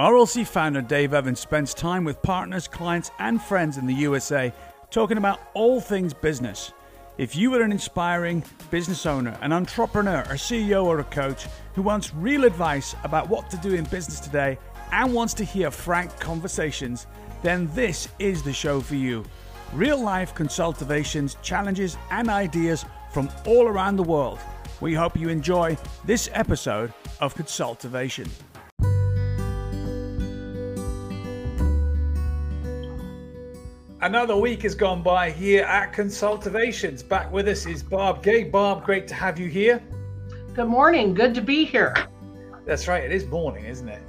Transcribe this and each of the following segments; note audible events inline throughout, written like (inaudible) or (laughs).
RLC founder Dave Evans spends time with partners, clients, and friends in the USA talking about all things business. If you are an inspiring business owner, an entrepreneur, a CEO, or a coach who wants real advice about what to do in business today and wants to hear frank conversations, then this is the show for you. Real life consultations, challenges, and ideas from all around the world. We hope you enjoy this episode of Consultivation. Another week has gone by here at Consultivations. Back with us is Barb Gay. Barb, great to have you here. Good morning. Good to be here. That's right. It is morning, isn't it?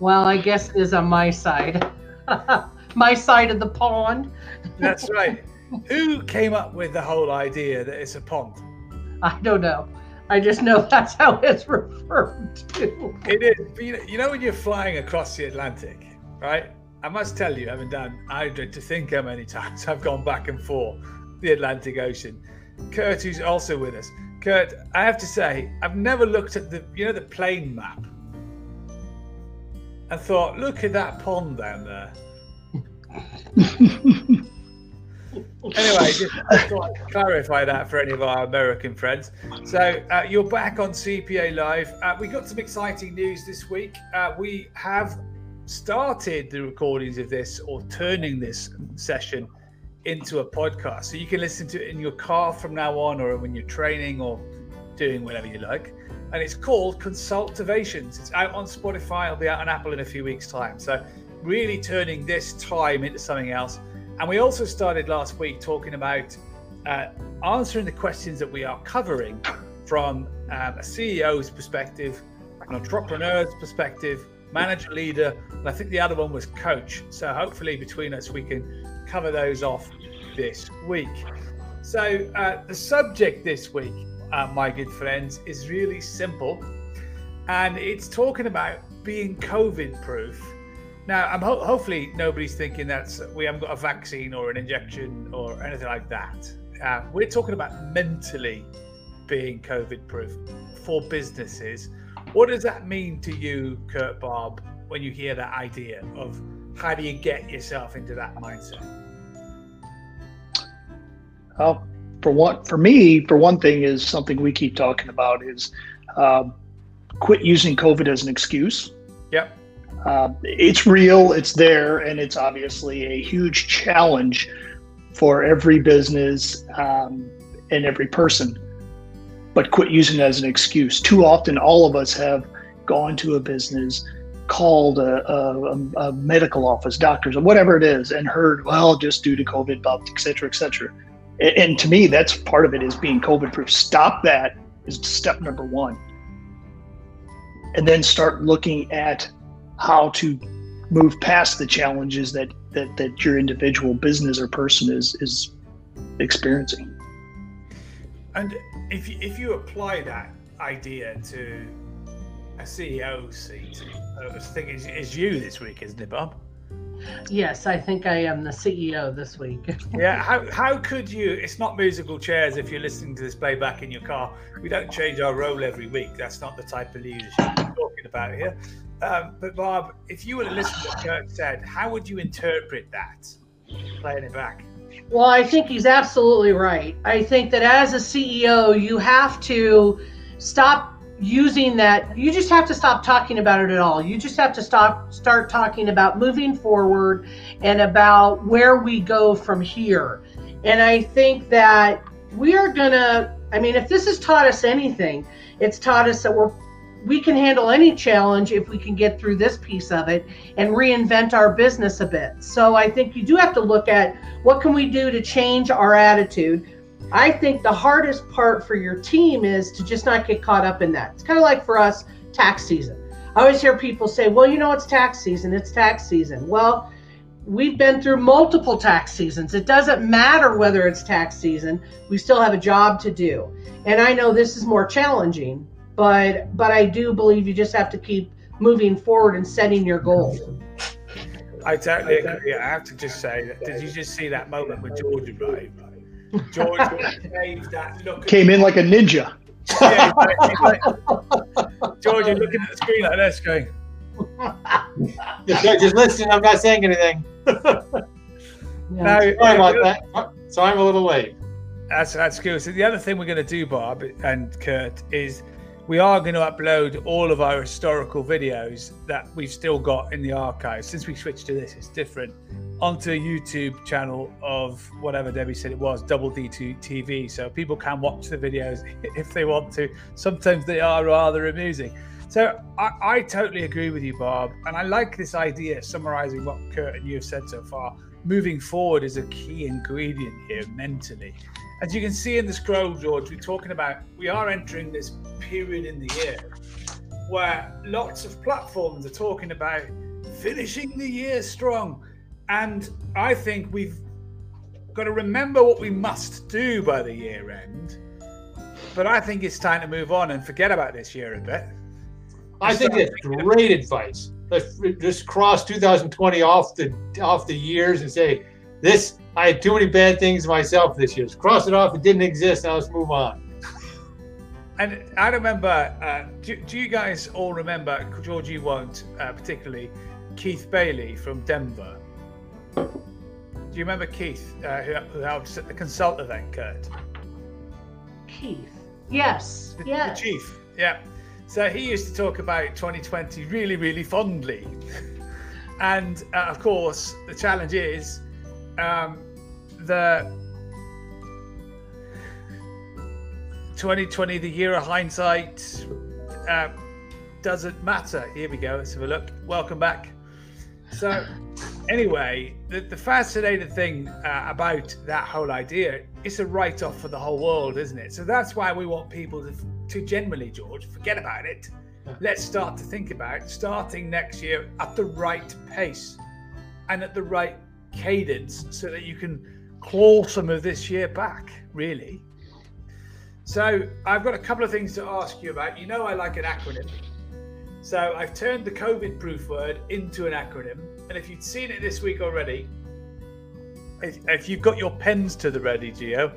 Well, I guess it is on my side. (laughs) my side of the pond. That's (laughs) right. Who came up with the whole idea that it's a pond? I don't know. I just know (laughs) that's how it's referred to. It is. You know, when you're flying across the Atlantic, right? I must tell you, having done, I dread to think how many times I've gone back and forth the Atlantic Ocean. Kurt, who's also with us. Kurt, I have to say, I've never looked at the, you know, the plane map and thought, look at that pond down there. (laughs) anyway, just, clarify that for any of our American friends. So uh, you're back on CPA Live. Uh, we got some exciting news this week. Uh, we have started the recordings of this or turning this session into a podcast. So you can listen to it in your car from now on or when you're training or doing whatever you like. And it's called Consultivations. It's out on Spotify. It'll be out on Apple in a few weeks' time. So really turning this time into something else. And we also started last week talking about uh, answering the questions that we are covering from um, a CEO's perspective, an entrepreneur's perspective, manager, leader, and I think the other one was coach. So hopefully between us we can cover those off this week. So uh, the subject this week, uh, my good friends, is really simple, and it's talking about being COVID proof. Now, I'm ho- hopefully nobody's thinking that we haven't got a vaccine or an injection or anything like that. Uh, we're talking about mentally being COVID proof for businesses what does that mean to you, Kurt Barb, when you hear that idea of how do you get yourself into that mindset? Well, for what for me, for one thing, is something we keep talking about is uh, quit using COVID as an excuse. Yep. Uh, it's real, it's there, and it's obviously a huge challenge for every business um, and every person but quit using it as an excuse. Too often, all of us have gone to a business, called a, a, a medical office, doctors, or whatever it is, and heard, well, just due to COVID, et cetera, et cetera. And, and to me, that's part of it is being COVID proof. Stop that is step number one. And then start looking at how to move past the challenges that, that, that your individual business or person is, is experiencing. And if you, if you apply that idea to a CEO seat, I think it's, it's you this week, isn't it, Barb? Yes, I think I am the CEO this week. (laughs) yeah, how, how could you? It's not musical chairs if you're listening to this playback in your car. We don't change our role every week. That's not the type of leadership we're talking about here. Um, but, Barb, if you were to listen to what Kurt said, how would you interpret that? Playing it back. Well, I think he's absolutely right. I think that as a CEO, you have to stop using that. You just have to stop talking about it at all. You just have to stop start talking about moving forward and about where we go from here. And i think that we are gonna i mean if this has taught us anything it's taught us that we're we can handle any challenge if we can get through this piece of it and reinvent our business a bit. So I think you do have to look at what can we do to change our attitude. I think the hardest part for your team is to just not get caught up in that. It's kind of like for us tax season. I always hear people say, "Well, you know it's tax season. It's tax season." Well, we've been through multiple tax seasons. It doesn't matter whether it's tax season. We still have a job to do. And I know this is more challenging, but but I do believe you just have to keep moving forward and setting your goals. I totally agree. I have to just say that. Did you just see that moment when George right? George gave that look. Came in like a ninja. Yeah, he's like, George, you're looking at the screen like this, going. (laughs) just, just listen. I'm not saying anything. No, Sorry about that. Sorry, I'm a little late. That's that's cool. So the other thing we're going to do, Barb and Kurt, is we are going to upload all of our historical videos that we've still got in the archive. Since we switched to this, it's different onto a YouTube channel of whatever Debbie said it was, Double D2 TV. So people can watch the videos (laughs) if they want to. Sometimes they are rather amusing. So I, I totally agree with you, Barb, and I like this idea, summarizing what Kurt and you have said so far moving forward is a key ingredient here mentally. As you can see in the scroll, George, we're talking about we are entering this period in the year where lots of platforms are talking about finishing the year strong. And I think we've got to remember what we must do by the year end. But I think it's time to move on and forget about this year a bit. I think that's great advice let's just cross 2020 off the off the years and say this I had too many bad things myself this year. Let's cross it off. It didn't exist. Now let's move on. And I remember. Uh, do, do, you guys all remember? George, you won't uh, particularly. Keith Bailey from Denver. Do you remember Keith, uh, who, who helped at the consult event, Kurt? Keith. Yes. The, yes. The chief. Yeah. So he used to talk about 2020 really, really fondly. (laughs) and uh, of course, the challenge is um, the 2020, the year of hindsight, uh, doesn't matter. Here we go. Let's have a look. Welcome back. So, (laughs) anyway, the, the fascinating thing uh, about that whole idea, it's a write off for the whole world, isn't it? So, that's why we want people to to generally, George, forget about it. Let's start to think about starting next year at the right pace and at the right cadence so that you can claw some of this year back, really. So, I've got a couple of things to ask you about. You know, I like an acronym. So, I've turned the COVID proof word into an acronym. And if you'd seen it this week already, if, you've got your pens to the ready, Geo,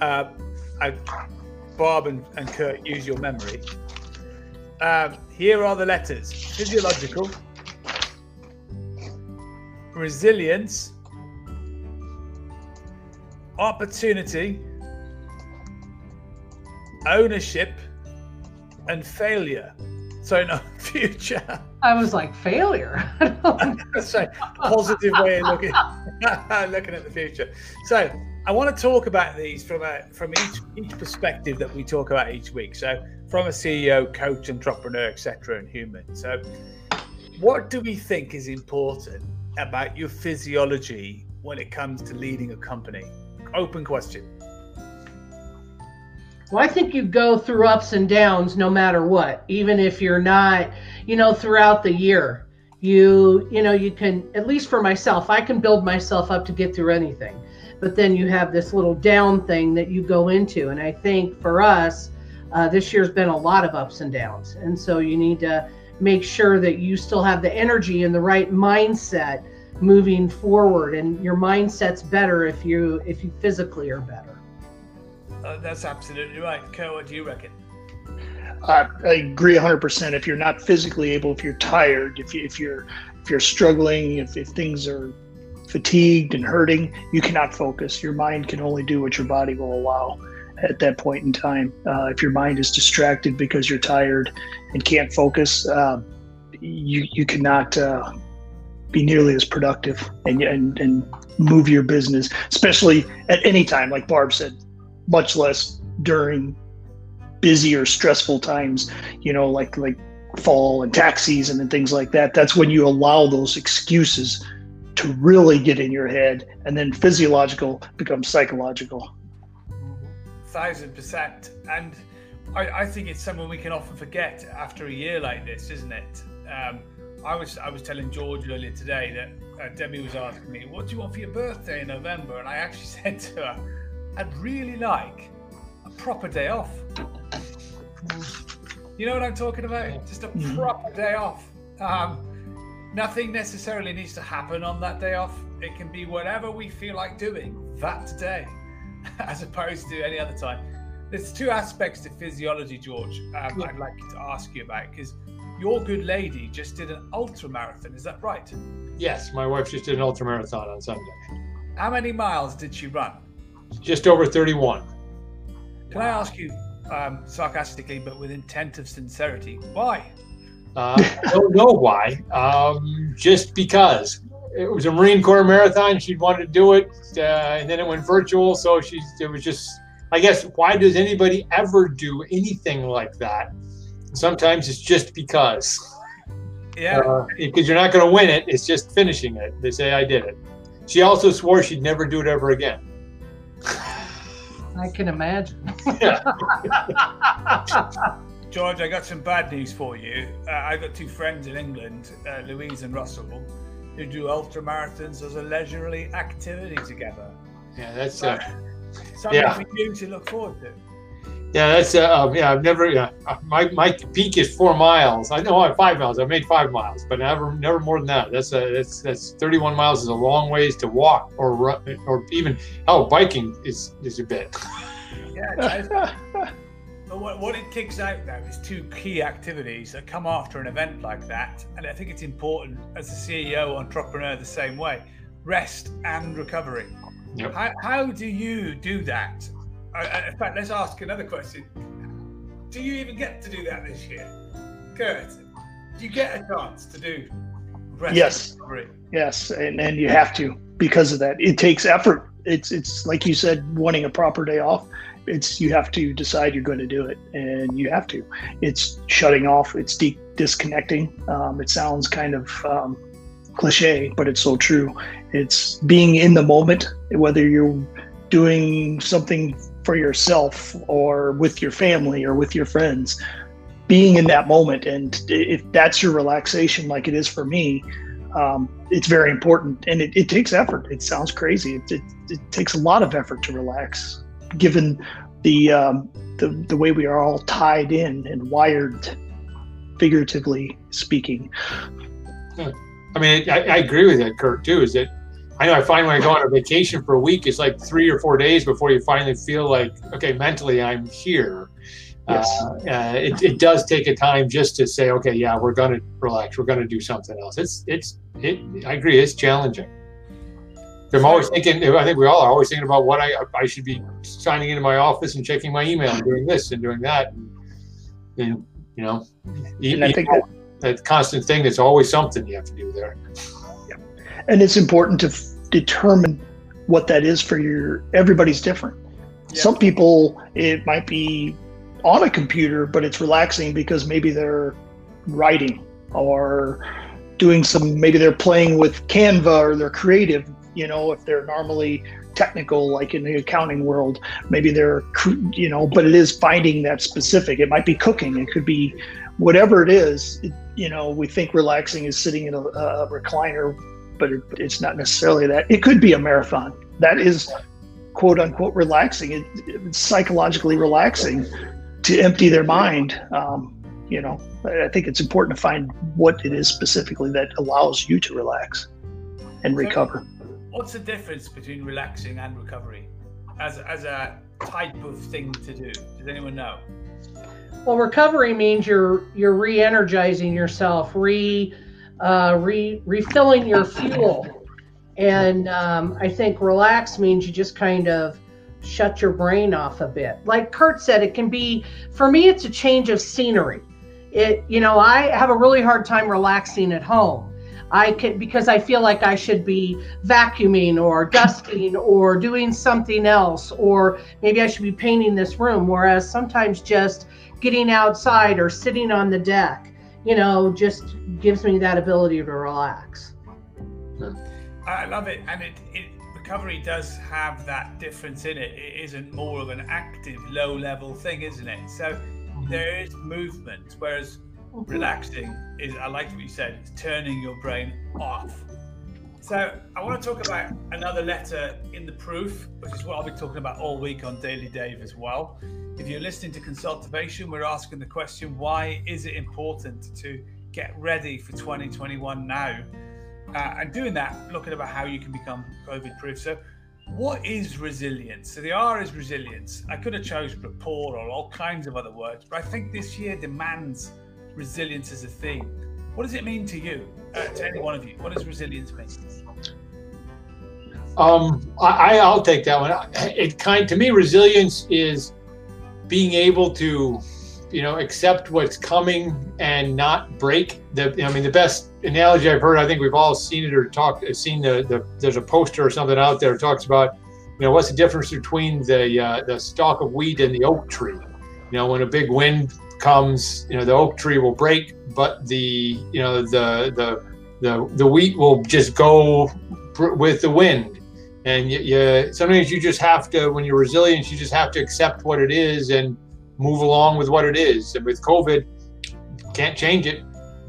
uh, Barb and, and Kurt use your memory. Um, here are the letters physiological, resilience, opportunity, ownership, and failure. So, no, (laughs) future. I was like, failure? (laughs) A (laughs) positive way of looking, looking at the future. So, I want to talk about these from a from each each perspective that we talk about each week. So from a CEO, coach, entrepreneur, etc., and human. So, what do we think is important about your physiology when it comes to leading a company? Open question. Well, I think you go through ups and downs no matter what, even if you're not, you know, throughout the year. You, you know, you can, at least for myself, I can build myself up to get through anything but then you have this little down thing that you go into. And I think for us, uh, this year's been a lot of ups and downs. And so you need to make sure that you still have the energy and the right mindset moving forward and your mindset's better if you if you physically are better uh, that's absolutely right Kurt, what do you reckon uh, I agree 100%. If you're not physically able, if you're tired, if, you, if you're if you're struggling, if, if things are fatigued and hurting, you cannot focus. Your mind can only do what your body will allow at that point in time. Uh, if your mind is distracted because you're tired and can't focus, uh, you you cannot uh, be nearly as productive and, and and move your business, especially at any time, like Barb said, much less during busy or stressful times. You know, like like fall and tax season and things like that. That's when you allow those excuses to really get in your head, and then physiological becomes psychological. Thousand percent. And I, I, think it's something we can often forget after a year like this, isn't it? Um, I was I was telling George earlier today that uh, Debbie was asking me, "What do you want for your birthday in November?" And I actually (laughs) said to her, "I'd really like a proper day off." You know what I'm talking about? Just a mm-hmm. proper day off. Um, Nothing necessarily needs to happen on that day off. It can be whatever we feel like doing that day, (laughs) as opposed to any other time. There's two aspects to physiology, George. Um, I'd like to ask you about because your good lady just did an ultra marathon. Is that right? Yes, my wife just did an ultra marathon on Sunday. How many miles did she run? Just over 31. Can I ask you, um, sarcastically, but with intent of sincerity, why? Uh, I don't know why. Um, just because it was a Marine Corps marathon, she wanted to do it, uh, and then it went virtual. So she, it was just. I guess why does anybody ever do anything like that? Sometimes it's just because. Yeah. Uh, because you're not going to win it. It's just finishing it. They say I did it. She also swore she'd never do it ever again. I can imagine. (laughs) George, I got some bad news for you. Uh, I got two friends in England, uh, Louise and Russell, who do ultra marathons as a leisurely activity together. Yeah, that's uh, something yeah. for you to look forward to. yeah, that's uh, um, yeah. I've never yeah. uh, My my peak is four miles. I know five miles. I made five miles, but never never more than that. That's uh, that's that's 31 miles is a long ways to walk or run or even oh biking is is a bit. Yeah. But what, what it kicks out though is two key activities that come after an event like that. And I think it's important as a CEO, entrepreneur, the same way rest and recovery. Yep. How, how do you do that? In fact, let's ask another question. Do you even get to do that this year? Kurt, do you get a chance to do rest Yes. and recovery? Yes, and, and you have to because of that. It takes effort. It's it's like you said, wanting a proper day off. It's you have to decide you're going to do it, and you have to. It's shutting off. It's de- disconnecting. Um, it sounds kind of um, cliche, but it's so true. It's being in the moment, whether you're doing something for yourself or with your family or with your friends. Being in that moment, and if that's your relaxation, like it is for me, um, it's very important and it, it takes effort it sounds crazy it, it, it takes a lot of effort to relax given the, um, the the way we are all tied in and wired figuratively speaking I mean, I, I agree with that, Kurt. Too is that I know I find when I go on a vacation for a week, it's like three or four days before you finally feel like okay, mentally I'm here. Yes. Uh, uh, it, it does take a time just to say, okay, yeah, we're going to relax. We're going to do something else. It's it's it. I agree. It's challenging. I'm always thinking. I think we all are always thinking about what I I should be signing into my office and checking my email and doing this and doing that. And, and you know, e- And I think email, that constant thing. There's always something you have to do there. Yeah. and it's important to f- determine what that is for your everybody's different Yeah. some people it might be on a computer but it's relaxing because maybe they're writing or doing some maybe they're playing with canva or they're creative you know if they're normally technical like in the accounting world maybe they're you know but it is finding that specific. It might be cooking. It could be whatever it is it, you know we think relaxing is sitting in a, a recliner but it, it's not necessarily that. It could be a marathon. That is quote unquote relaxing. It, it's psychologically relaxing to empty their mind. Um, you know I I think it's important to find what it is specifically that allows you to relax and recover What's the difference between relaxing and recovery as, as a type of thing to do? Does anyone know? Well, recovery means you're you're re-energizing yourself, re, uh, re refilling your fuel, and um, I think relax means you just kind of shut your brain off a bit. Like Kurt said, it can be for me. It's a change of scenery. It you know I have a really hard time relaxing at home. I can because I feel like I should be vacuuming or dusting (laughs) or doing something else, or maybe I should be painting this room. Whereas sometimes just getting outside or sitting on the deck, you know, just gives me that ability to relax. I love it, and it, it recovery does have that difference in it. It isn't more of an active, low-level thing, isn't it? So mm-hmm. there is movement, whereas relaxing is. I like what you said. It's turning your brain off. So I want to talk about another letter in the proof, which is what I'll be talking about all week on Daily Dave as well. If you're listening to Consultivation, we're asking the question: Why is it important to get ready for 2021 now? uh, and doing that, looking about how you can become COVID proof. So, what is resilience? So, the R is resilience. I could have chose rapport or all kinds of other words, but I think this year demands resilience as a theme. What does it mean to you, uh, to any one of you? What does resilience mean? Um, I, I'll take that one. It kind to me, resilience is being able to, you know, accept what's coming and not break. The I mean, the best analogy I've heard. I think we've all seen it or talked, seen the, the there's a poster or something out there talks about, you know, what's the difference between the uh, the stalk of wheat and the oak tree. You know, when a big wind comes, you know, the oak tree will break, but the you know the the the the wheat will just go with the wind. And you, you, sometimes you just have to when you're resilient you just have to accept what it is and move along with what it is. And with covid can't change it.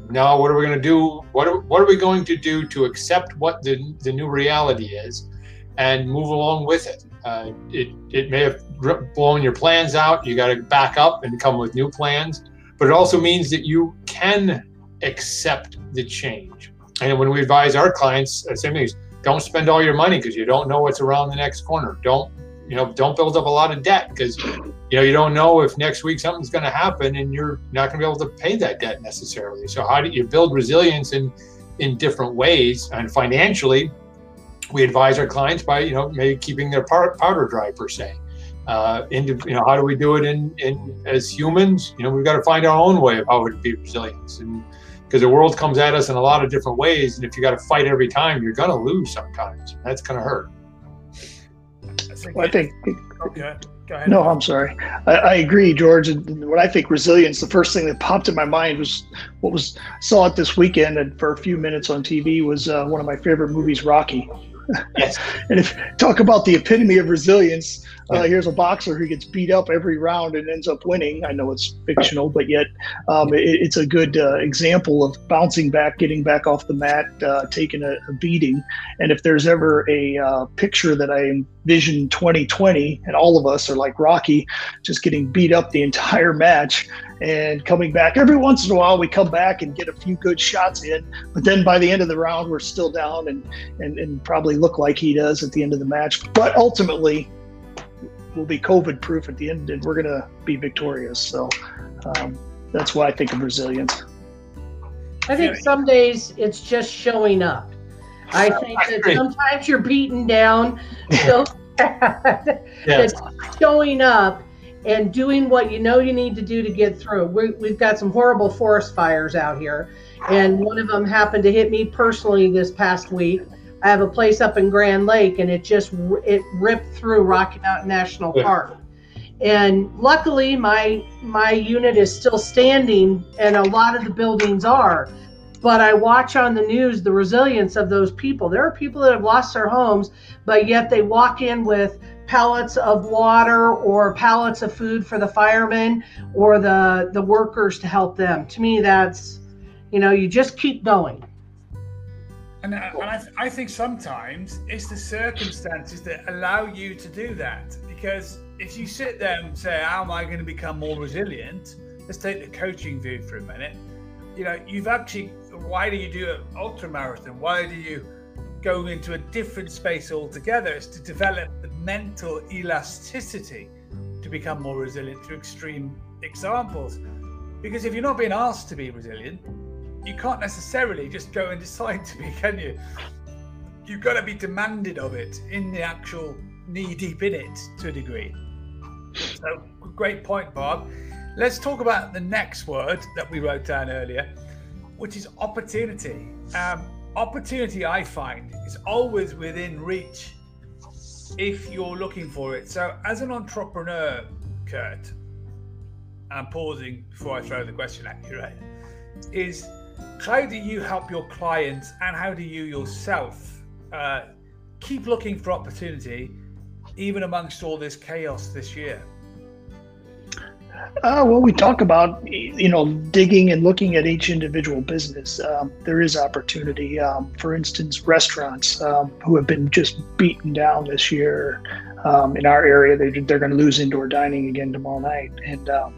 Now what are we going to do? What are, what are we going to do to accept what the, the new reality is and move along with it uh, it, it may have blown your plans out you got to back up and come with new plans but it also means that you can accept the change and when we advise our clients same thing don't spend all your money because you don't know what's around the next corner. Don't you know? Don't build up a lot of debt because you know you don't know if next week something's going to happen and you're not going to be able to pay that debt necessarily. So how do you build resilience in in different ways and financially? We advise our clients by you know maybe keeping their powder dry per se. Uh, into, you know, how do we do it in, in as humans? You know, we've got to find our own way of how to be resilient. And because the world comes at us in a lot of different ways. And if you got to fight every time, you're going to lose sometimes. That's going to hurt. Well, I think. Okay. Go ahead. No, I'm sorry. I, I, agree, George. And when I think resilience, the first thing that popped in my mind was what was saw it this weekend and for a few minutes on TV was uh, one of my favorite movies, Rocky. Yes. (laughs) and if talk about the epitome of resilience, uh, here's a boxer who gets beat up every round and ends up winning. I know it's fictional, but yet um, it, it's a good uh, example of bouncing back, getting back off the mat, uh, taking a, a, beating. And if there's ever a uh, picture that I envision 2020, and all of us are like Rocky, just getting beat up the entire match and coming back every once in a while, we come back and get a few good shots in. But then by the end of the round, we're still down and, and, and probably look like he does at the end of the match. But ultimately, we'll be COVID proof at the end, and we're going to be victorious. So um, that's why I think of resilience. I think some days it's just showing up. I think that sometimes you're beaten down so (laughs) bad yes. that showing up and doing what you know you need to do to get through. we have got some horrible forest fires out here, and one of them happened to hit me personally this past week. I have a place up in Grand Lake, and it just it ripped through Rocky Mountain National Park. And luckily, my my unit is still standing, and a lot of the buildings are. But I watch on the news the resilience of those people. There are people that have lost their homes, but yet they walk in with pallets of water or pallets of food for the firemen or the the workers to help them. To me, that's you know, you just keep going. And, uh, and I, I think sometimes it's the circumstances that allow you to do that. Because if you sit there and say, How am I going to become more resilient? Let's take the coaching view for a minute. You know, you've actually, why do you do an ultra marathon? Why do you go into a different space altogether? It's to develop the mental elasticity to become more resilient through extreme examples. Because if you're not being asked to be resilient, you can't necessarily just go and decide to be, can you? You've got to be demanded of it in the actual knee deep in it to a degree. So, great point, Barb. Let's talk about the next word that we wrote down earlier, which is opportunity. Um, opportunity, I find, is always within reach if you're looking for it. So, as an entrepreneur, Kurt, I'm pausing before I throw the question at you, right? Is how do you help your clients and how do you yourself uh, keep looking for opportunity even amongst all this chaos this year? Uh, well, we talk about you know digging and looking at each individual business. Um, there is opportunity. Um, for instance, restaurants um, who have been just beaten down this year. Um, in our area, they, they're going to lose indoor dining again tomorrow night, and um,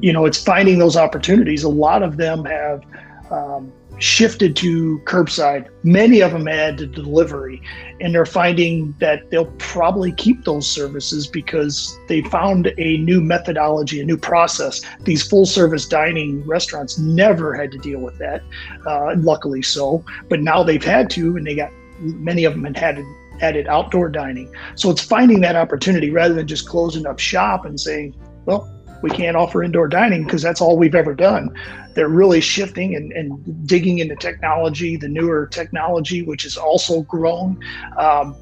you know it's finding those opportunities. A lot of them have um, shifted to curbside. Many of them had delivery, and they're finding that they'll probably keep those services because they found a new methodology, a new process. These full service dining restaurants never had to deal with that, uh, luckily so, but now they've had to, and they got many of them had had added outdoor dining. So it's finding that opportunity rather than just closing up shop and saying, well, we can't offer indoor dining because that's all we've ever done. They're really shifting and, and digging into technology, the newer technology, which has also grown. Um,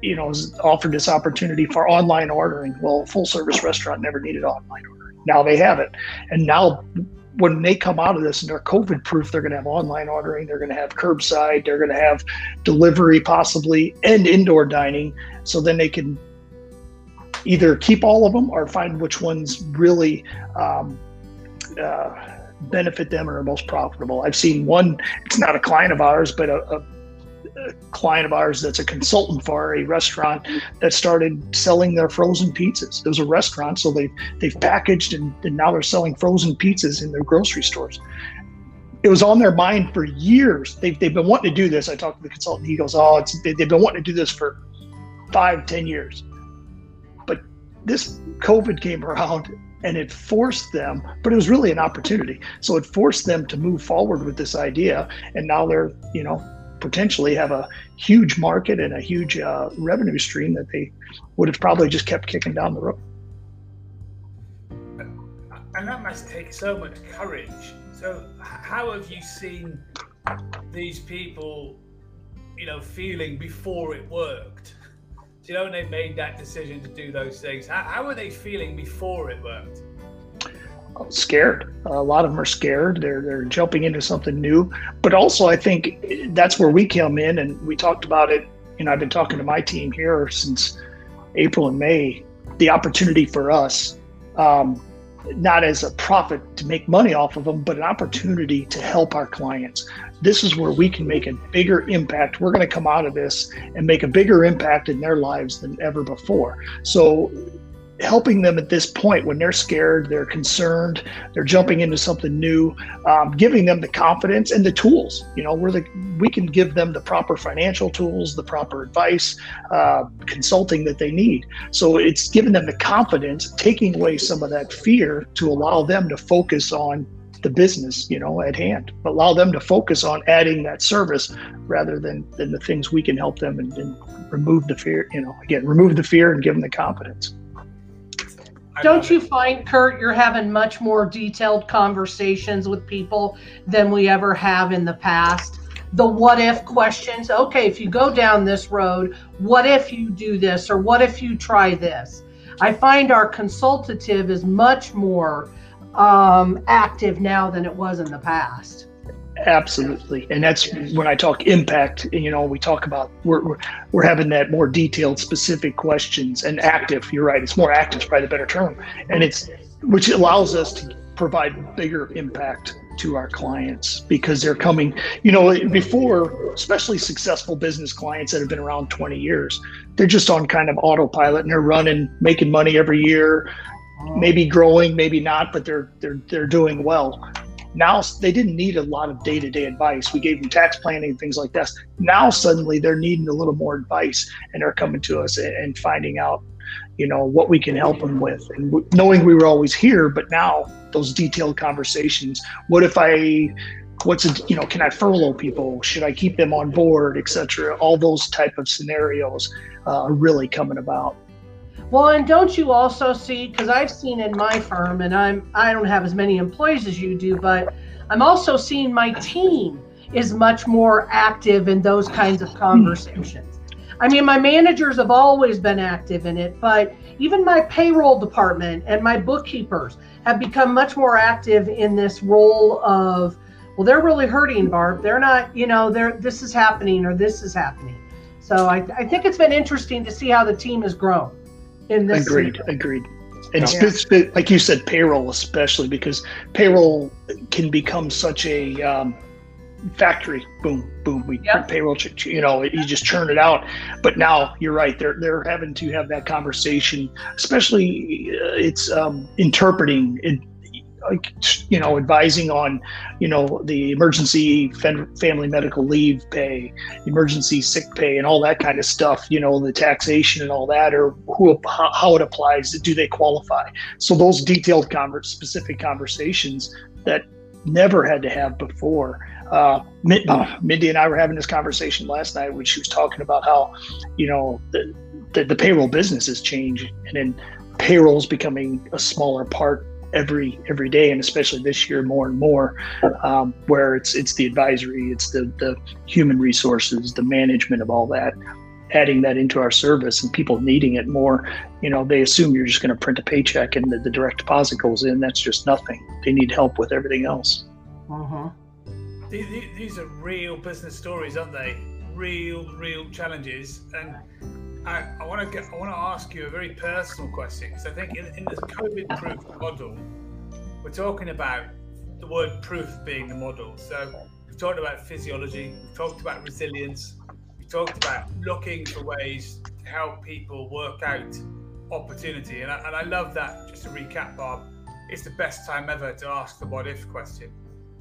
you know, offered this opportunity for online ordering. Well, full service restaurant never needed online ordering. Now they have it. And now when they come out of this and they're COVID proof, they're going to have online ordering, they're going to have curbside, they're going to have delivery possibly, and indoor dining. So then they can either keep all of them or find which ones really um, uh, benefit them or are most profitable. I've seen one, it's not a client of ours, but a, a, client of ours that's a consultant for a restaurant that started selling their frozen pizzas. It was a restaurant, so they, they've packaged and, and now they're selling frozen pizzas in their grocery stores it was on their mind for years. They've, they've been wanting to do this. I talked to the consultant. He goes, "Oh, it's they, have been wanting to do this for five, ten years." This COVID came around and it forced them, but it was really an opportunity. So it forced them to move forward with this idea. And now they're, you know, potentially have a huge market and a huge uh, revenue stream that they would have probably just kept kicking down the road. And that must take so much courage. So, how have you seen these people, you know, feeling before it worked? You know when they made that decision to do those things? How, how were they feeling before it worked? scared. A lot of them are scared. They're they're jumping into something new. But also, I think that's where we come in, and we talked about it. You know, I've been talking to my team here since April and May. The opportunity for us, um, not as a profit to make money off of them, but an opportunity to help our clients this is where we can make a bigger impact. We're going to come out of this and make a bigger impact in their lives than ever before. So, helping them at this point when they're scared, they're concerned, they're jumping into something new, um, giving them the confidence and the tools. You know, we're the we can give them the proper financial tools, the proper advice, uh, consulting that they need. So it's giving them the confidence, taking away some of that fear to allow them to focus on the business, you know, at hand. Allow them to focus on adding that service rather than than the things we can help them and, and remove the fear. You know, again, remove the fear and give them the confidence. Don't you find, Kurt, you're having much more detailed conversations with people than we ever have in the past? The what if questions. Okay, if you go down this road, what if you do this or what if you try this? I find our consultative is much more um, active now than it was in the past. Absolutely, and that's when I talk impact. You know, we talk about we're, we're we're having that more detailed, specific questions and active. You're right; it's more active, is probably the better term, and it's which allows us to provide bigger impact to our clients because they're coming. You know, before, especially successful business clients that have been around 20 years, they're just on kind of autopilot and they're running, making money every year maybe growing, maybe not, but they're they're they're doing well. Now they didn't need a lot of day-to-day advice. We gave them tax planning things like that. Now suddenly they're needing a little more advice, and they're coming to us and finding out, you know, what we can help them with, and knowing we were always here. But now those detailed conversations. What if I what's a, you know can i furlough people should i keep them on board etc all those type of scenarios uh, are really coming about well, and don't you also see because I've seen in my firm and I'm I don't have as many employees as you do, but I'm also seeing my team is much more active in those kinds of conversations. I mean, my managers have always been active in it, but even my payroll department and my bookkeepers have become much more active in this role of, well, they're really hurting, Barb. They're not, you know, they're this is happening or this is happening. So I, I think it's been interesting to see how the team has grown in this. Agreed. Season. Agreed. And yeah. like you said, payroll especially because payroll can become such a um, factory. Boom, boom. We yep. payroll. You know, you just churn it out. But now you're right. They're they're having to have that conversation. Especially, uh, it's um, interpreting. It, you know, advising on, you know, the emergency family medical leave pay, emergency sick pay, and all that kind of stuff. You know, the taxation and all that, or who how it applies. Do they qualify? So those detailed, converse, specific conversations that never had to have before. Uh, Mindy and I were having this conversation last night when she was talking about how, you know, the, the, the payroll business has changed and then payroll's becoming a smaller part every every day and especially this year more and more um, where it's it's the advisory it's the the human resources the management of all that adding that into our service and people needing it more. You know they assume you're just going to print a paycheck and the, the, direct deposit goes in. That's just nothing. They need help with everything else. Uh-huh. these, these are real business stories aren't they? Real real challenges. And I, I want to get, I want to ask you a very personal question because I think in, in the COVID-proof model, we're talking about the word proof being the model. So we've talked about physiology, we've talked about resilience, we've talked about looking for ways to help people work out opportunity. And I, and I love that. Just to recap, Barb, it's the best time ever to ask the what if question.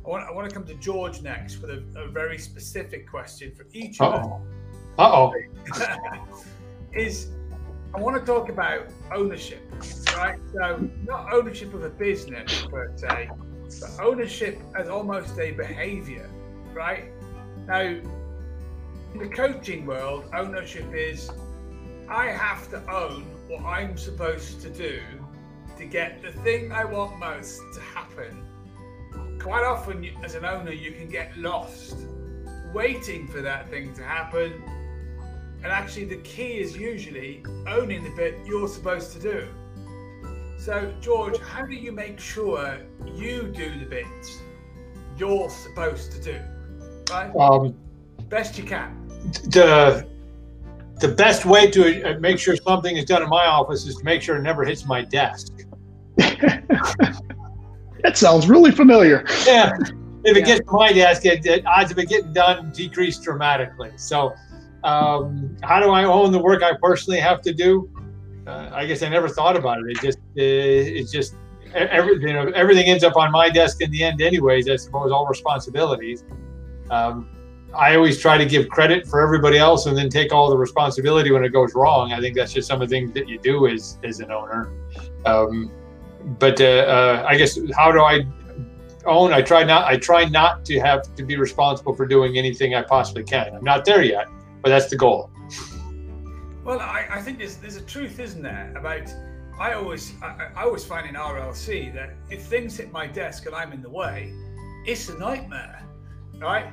I want, I want to come to George next with a, a very specific question for each of us. Uh oh. (laughs) is I want to talk about ownership, right? So not ownership of a business per se, but ownership as almost a behavior, right? Now, in the coaching world, ownership is I have to own what I'm supposed to do to get the thing I want most to happen. Quite often, as an owner, you can get lost waiting for that thing to happen and actually, the key is usually owning the bit you're supposed to do. So, George, how do you make sure you do the bits you're supposed to do? Right? Um, Best you can. The the best way to uh, make sure something is done in my office is to make sure it never hits my desk. (laughs) that sounds really familiar. Yeah. If it yeah. gets to my desk, it, it, odds of it getting done decrease dramatically. So um, how do I own the work I personally have to do? Uh, I guess I never thought about it. It just, it, it's just everything. You know, everything ends up on my desk in the end, anyways. I suppose all responsibilities. Um, I always try to give credit for everybody else and then take all the responsibility when it goes wrong. I think that's just some of the things that you do as as an owner. Um, but uh, uh, I guess how do I own? I try not. I try not to have to be responsible for doing anything I possibly can. I'm not there yet but that's the goal. Well, I, I think there's there's a truth, isn't there, about I always I, I, always find in RLC that if things hit my desk and I'm in the way, it's a nightmare, right?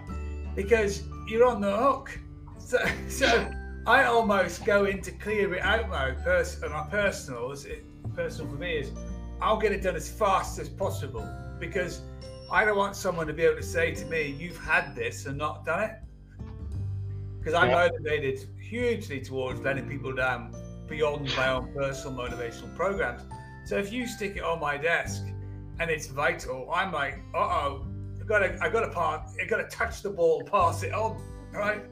Because you're on the hook. (laughs) So, so I almost go into clear it out mode. Pers- my personal, personal for me is I'll get it done as fast as possible because I don't want someone to be able to say to me, "You've had this and not done it." Because I'm yeah. motivated hugely towards letting people down beyond my own personal motivational programs. So if you stick it on my desk and it's vital, I'm like, uh oh, I've gotta, I gotta pass, I gotta touch the ball, pass it on, right,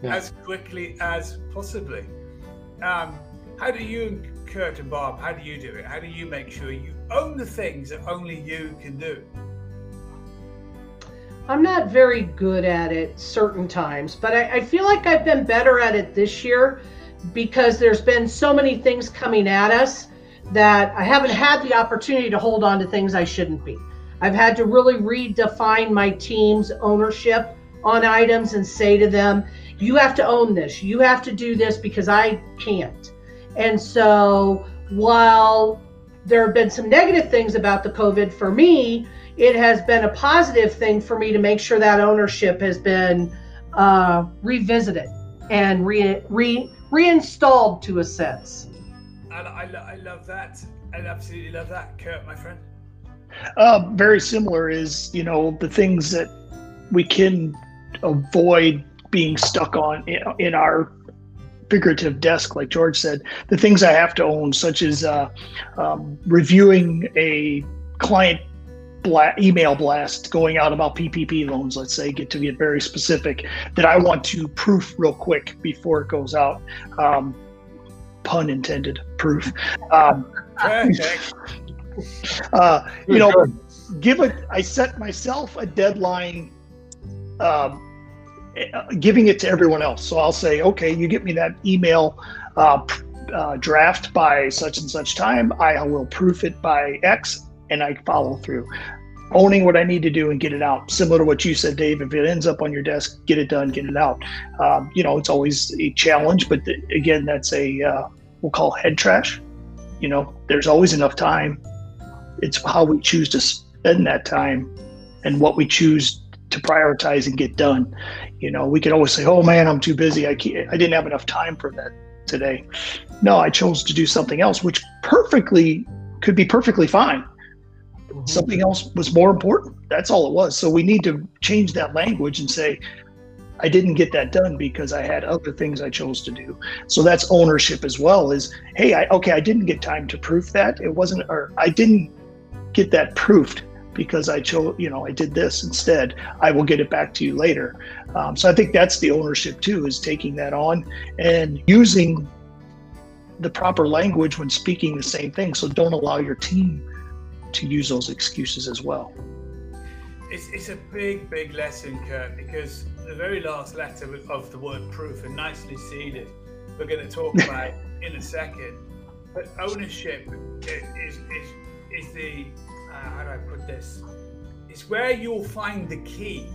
yeah. as quickly as possibly. Um, how do you, Kurt and Barb, how do you do it? How do you make sure you own the things that only you can do? I'm not very good at it certain times, but I, I, feel like I've been better at it this year because there's been so many things coming at us that I haven't had the opportunity to hold on to things I shouldn't be. I've had to really redefine my team's ownership on items and say to them, you have to own this, you have to do this because I can't. And so while there have been some negative things about the COVID for me, it has been a positive thing for me to make sure that ownership has been uh, revisited and re, re, reinstalled to a sense. I, I, I love that. I absolutely love that, Kurt, my friend. Uh, very similar is, you know, the things that we can avoid being stuck on in our figurative desk, like George said, the things I have to own, such as uh, um, reviewing a client bla- email blast going out about PPP loans, let's say, get to get very specific, that I want to proof real quick before it goes out. Um, pun intended, proof. Um, (laughs) uh, you know, give it. I set myself a deadline, um, giving it to everyone else. So I'll say, okay, you get me that email uh, uh, draft by such and such time. I will proof it by X, and I follow through. Owning what I need to do and get it out. Similar to what you said, Dave. If it ends up on your desk, get it done, get it out. Um, you know, it's always a challenge, but th- again, that's a uh, we'll call head trash. You know, there's always enough time. It's how we choose to spend that time and what we choose to prioritize and get done. You know, we can always say, "Oh man, I'm too busy. I can't, I didn't have enough time for that today." No, I chose to do something else, which perfectly could be perfectly fine. Mm-hmm. Something else was more important. That's all it was. So we need to change that language and say, I didn't get that done because I had other things I chose to do. So that's ownership as well. Is hey, I, okay, I didn't get time to proof that. It wasn't, or I didn't get that proofed because I chose, you know, I did this instead. I will get it back to you later. Um, so I think that's the ownership too, is taking that on and using the proper language when speaking the same thing. So don't allow your team to use those excuses as well. It's, it's a big, big lesson, Kurt, because the very last letter of the word proof and nicely seeded, we're going to talk (laughs) about in a second. But ownership is, is, is the, uh, how do I put this? It's where you'll find the key,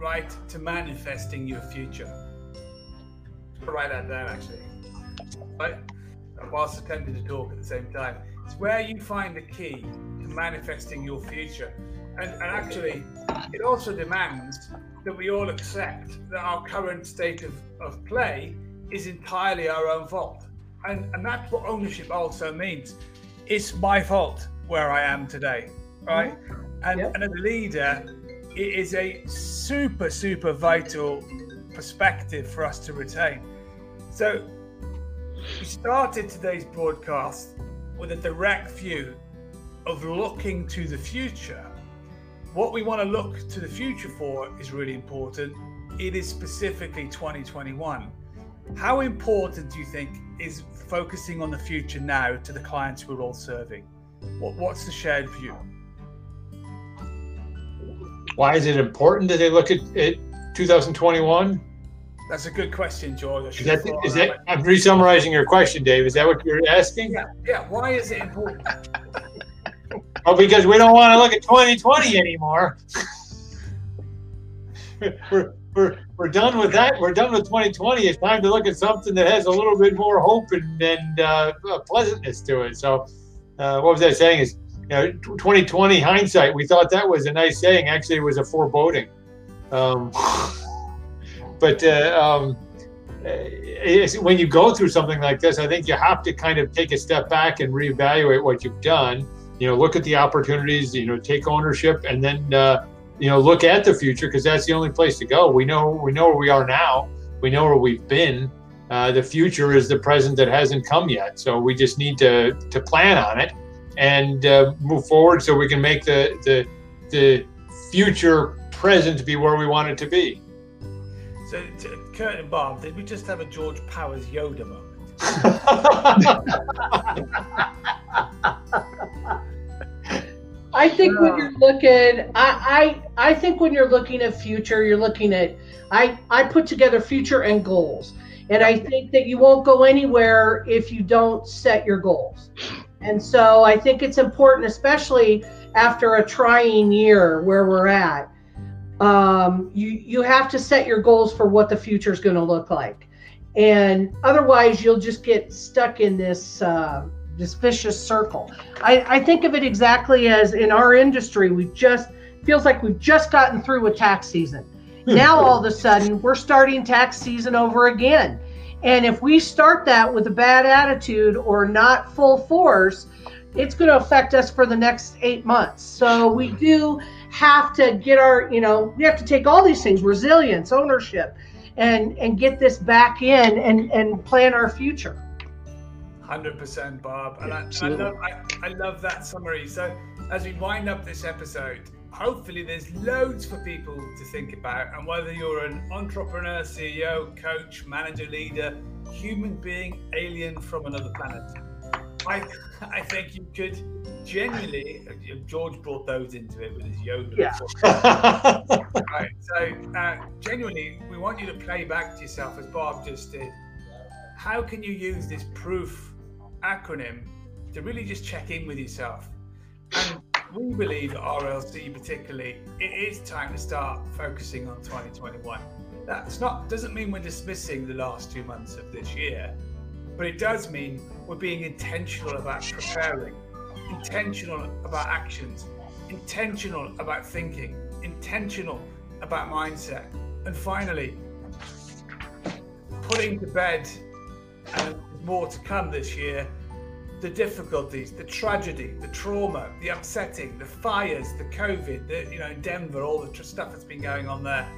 right, to manifesting your future. Write that down actually. Right? Whilst attempting to talk at the same time. It's where you find the key to manifesting your future. And, and actually, it also demands that we all accept that our current state of, of play is entirely our own fault. And, and that's what ownership also means. It's my fault where I am today, right? Mm-hmm. And, yep. and as a leader, it is a super, super vital perspective for us to retain. So we started today's broadcast with a direct view of looking to the future what we want to look to the future for is really important. It is specifically 2021. How important do you think is focusing on the future now to the clients we're all serving? What, what's the shared view? Why is it important that they look at, at 2021? That's a good question, George. Is that, is that, I'm re-summarizing your question, Dave. Is that what you're asking? Yeah. Yeah. Why is it important? (laughs) Well, because we don't want to look at 2020 anymore. (laughs) we're, we're, we're done with that. We're done with 2020. It's time to look at something that has a little bit more hope and, and uh, pleasantness to it. So, uh, what was I saying? Is you know, 2020 hindsight. We thought that was a nice saying. Actually, it was a foreboding. Um, (laughs) but uh, um, when you go through something like this, I think you have to kind of take a step back and reevaluate what you've done. You know look at the opportunities you know take ownership and then uh, you know look at the future because that's the only place to go. We know we know where we are now. We know where we've been. Uh, the future is the present that hasn't come yet. So we just need to to plan on it and uh, move forward so we can make the the the future present be where we want it to be so kurt and barb did we just have a george powers yoda moment I think when you're looking, I, I I think when you're looking at future, you're looking at I I put together future and goals, and I think that you won't go anywhere if you don't set your goals. And so I think it's important, especially after a trying year where we're at. Um, you you have to set your goals for what the future is going to look like, and otherwise you'll just get stuck in this. Uh, this vicious circle. I, I think of it exactly as in our industry, we just feels like we've just gotten through with tax season. now all of a sudden we're starting tax season over again. And if we start that with a bad attitude or not full force, it's going to affect us for the next eight months. So we do have to get our, you know, we have to take all these things, resilience, ownership, and and get this back in and and plan our future. Hundred percent, Barb, and, I, I, love I, I love that summary. So as we wind up this episode, hopefully there's loads for people to think about. And whether you're an entrepreneur, CEO, coach, manager, leader, human being, alien from another planet, I, I think you could genuinely. George brought those into it with his Yoda. Yeah. (laughs) right. So, uh, genuinely, we want you to play back to yourself as Barb just did. How can you use this proof acronym to really just check in with yourself? And we believe at RLC particularly, it is time to start focusing on 2021. That's not doesn't mean we're dismissing the last two months of this year, but it does mean we're being intentional about preparing, intentional about actions, intentional about thinking, intentional about mindset, and finally, putting to bed, and more to come this year, the difficulties, the tragedy, the trauma, the upsetting, the fires, the COVID, the, you know, Denver, all the stuff that's been going on there,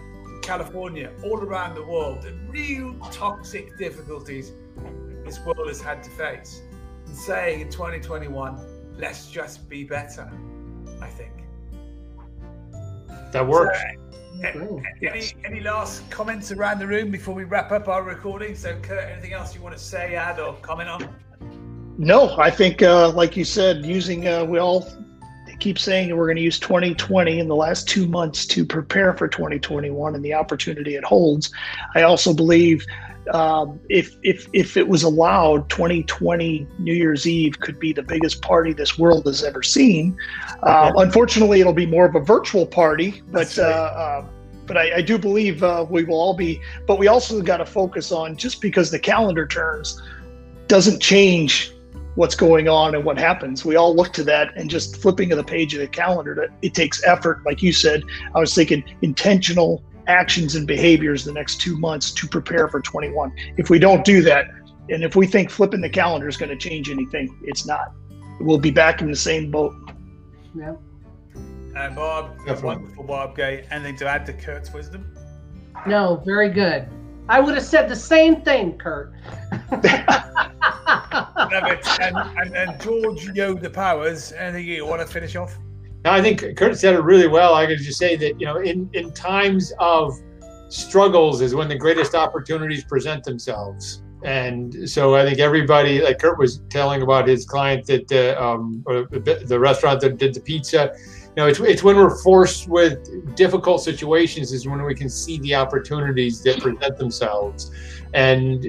California, all around the world, the real toxic difficulties this world has had to face. And saying in 2021, let's just be better, I think. that works. So, any, any last comments around the room before we wrap up our recording? So, Kurt, anything else you want to say, add, or comment on? No, I think, uh, like you said, using uh, we all keep saying we're going to use 2020 in the last two months to prepare for 2021 and the opportunity it holds. I also believe um, if if if it was allowed, 2020 New Year's Eve could be the biggest party this world has ever seen. Uh, unfortunately, it'll be more of a virtual party, but. Uh, uh, but I, I do believe uh, we will all be. But we also got to focus on just because the calendar turns doesn't change what's going on and what happens. We all look to that and just flipping of the page of the calendar. That it takes effort, like you said. I was thinking intentional actions and behaviors the next two months to prepare for 21. If we don't do that, and if we think flipping the calendar is going to change anything, it's not. We'll be back in the same boat. Yeah. And Barb, wonderful Barb Gay. Anything to add to Kurt's wisdom? No, very good. I would have said the same thing, Kurt. Love it. And, and, and George Yoda Powers, anything you want to finish off? No, I think Kurt said it really well. I could just say that you know, in in times of struggles is when the greatest opportunities present themselves. And so I think everybody, like Kurt was telling about his client that uh, um, the restaurant that did the pizza. You know, it's, it's when we're forced with difficult situations is when we can see the opportunities that present themselves. And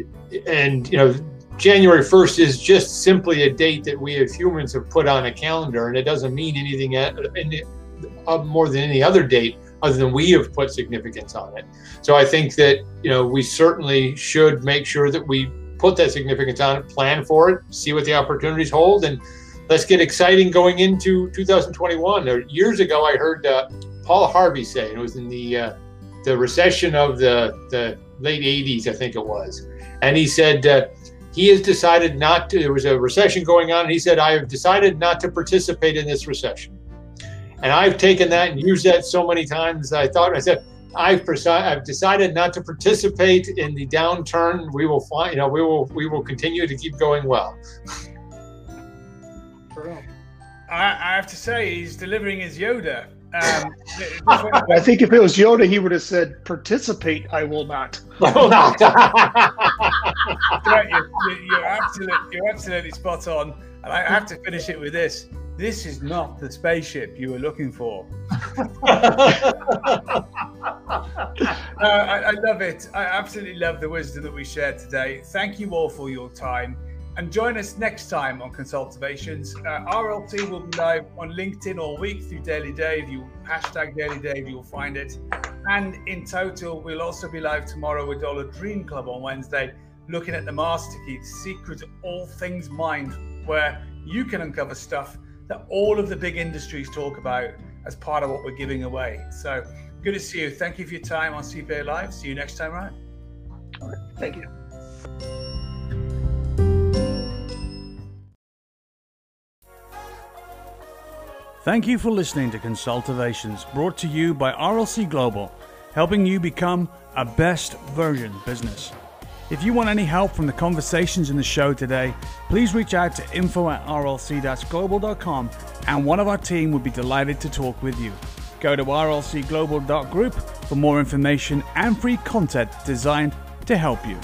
and you know, January 1st is just simply a date that we as humans have put on a calendar, and it doesn't mean anything more than any other date other than we have put significance on it. So I think that you know we certainly should make sure that we put that significance on it, plan for it, see what the opportunities hold, and let's get exciting going into 2021. Years ago, I heard uh, Paul Harvey say, and it was in the uh, the recession of the the late 80s, I think it was, and he said. Uh, he has decided not to. There was a recession going on, and he said, "I have decided not to participate in this recession." And I've taken that and used that so many times. I thought I said, "I've I've decided not to participate in the downturn. We will find, you know, we will we will continue to keep going well." I, I have to say, he's delivering his Yoda. Um, (laughs) I think if it was Yoda, he would have said, "Participate, I will not." (laughs) (laughs) Right, you're, you're, you're, absolutely, you're absolutely spot on. And I have to finish it with this. This is not the spaceship you were looking for. Uh, I, I love it. I absolutely love the wisdom that we shared today. Thank you all for your time. And join us next time on Consultivations. Uh, RLC will be live on LinkedIn all week through Daily Dave. You hashtag Daily Dave, you'll find it. And in total, we'll also be live tomorrow with Dollar Dream Club on Wednesday, looking at the master key, the secret of all things mind, where you can uncover stuff that all of the big industries talk about as part of what we're giving away. So good to see you. Thank you for your time on CPA Live. See you next time around. Thank you. Thank you for listening to Consultivations brought to you by RLC Global, helping you become a best version business. If you want any help from the conversations in the show today, please reach out to info at rlc-global.com and one of our team would be delighted to talk with you. Go to rlcglobal.group for more information and free content designed to help you.